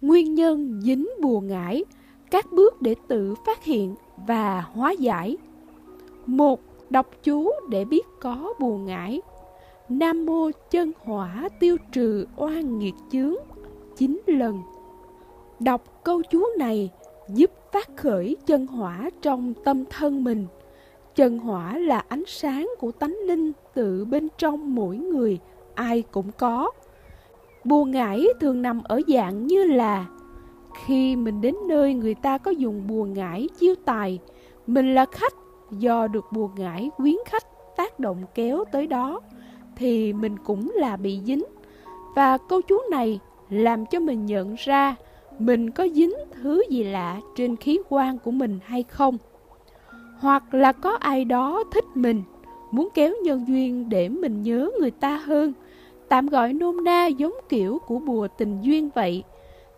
Nguyên nhân dính bùa ngải, các bước để tự phát hiện và hóa giải. một Đọc chú để biết có bùa ngải. Nam mô chân hỏa tiêu trừ oan nghiệt chướng 9 lần. Đọc câu chú này giúp phát khởi chân hỏa trong tâm thân mình. Chân hỏa là ánh sáng của tánh linh tự bên trong mỗi người, ai cũng có. Bùa ngải thường nằm ở dạng như là Khi mình đến nơi người ta có dùng bùa ngải chiêu tài, mình là khách do được bùa ngải quyến khách tác động kéo tới đó, thì mình cũng là bị dính. Và câu chú này làm cho mình nhận ra mình có dính thứ gì lạ trên khí quan của mình hay không. Hoặc là có ai đó thích mình, muốn kéo nhân duyên để mình nhớ người ta hơn, tạm gọi nôm na giống kiểu của bùa tình duyên vậy,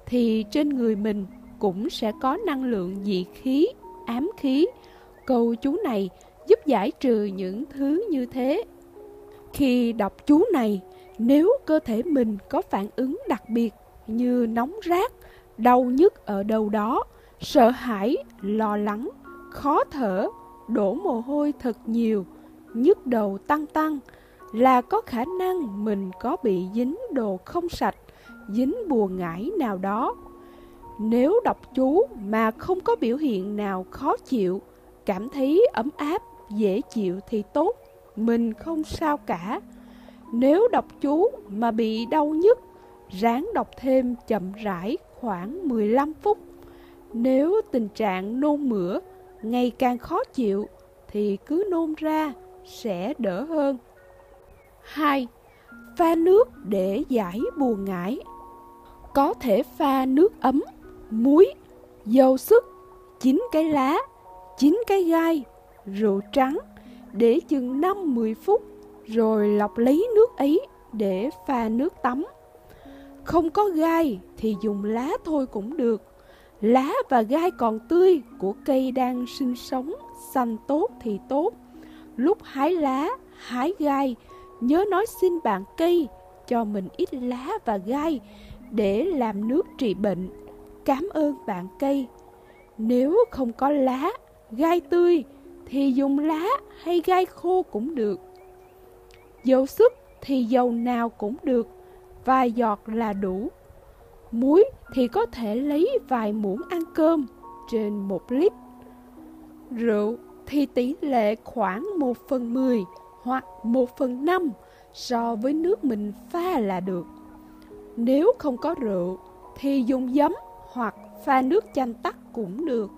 thì trên người mình cũng sẽ có năng lượng dị khí, ám khí. Câu chú này giúp giải trừ những thứ như thế. Khi đọc chú này, nếu cơ thể mình có phản ứng đặc biệt như nóng rát, đau nhức ở đâu đó, sợ hãi, lo lắng, khó thở, đổ mồ hôi thật nhiều, nhức đầu tăng tăng, là có khả năng mình có bị dính đồ không sạch, dính bùa ngải nào đó. Nếu đọc chú mà không có biểu hiện nào khó chịu, cảm thấy ấm áp, dễ chịu thì tốt, mình không sao cả. Nếu đọc chú mà bị đau nhức, ráng đọc thêm chậm rãi khoảng 15 phút. Nếu tình trạng nôn mửa ngày càng khó chịu thì cứ nôn ra sẽ đỡ hơn. 2. Pha nước để giải buồn ngải. Có thể pha nước ấm, muối, dầu sức, chín cái lá, chín cái gai, rượu trắng để chừng 5-10 phút rồi lọc lấy nước ấy để pha nước tắm. Không có gai thì dùng lá thôi cũng được. Lá và gai còn tươi của cây đang sinh sống, xanh tốt thì tốt. Lúc hái lá, hái gai, nhớ nói xin bạn cây cho mình ít lá và gai để làm nước trị bệnh. Cảm ơn bạn cây. Nếu không có lá, gai tươi thì dùng lá hay gai khô cũng được. Dầu sức thì dầu nào cũng được, vài giọt là đủ. Muối thì có thể lấy vài muỗng ăn cơm trên một lít. Rượu thì tỷ lệ khoảng 1 phần 10 hoặc 1 phần 5 so với nước mình pha là được. Nếu không có rượu thì dùng giấm hoặc pha nước chanh tắc cũng được.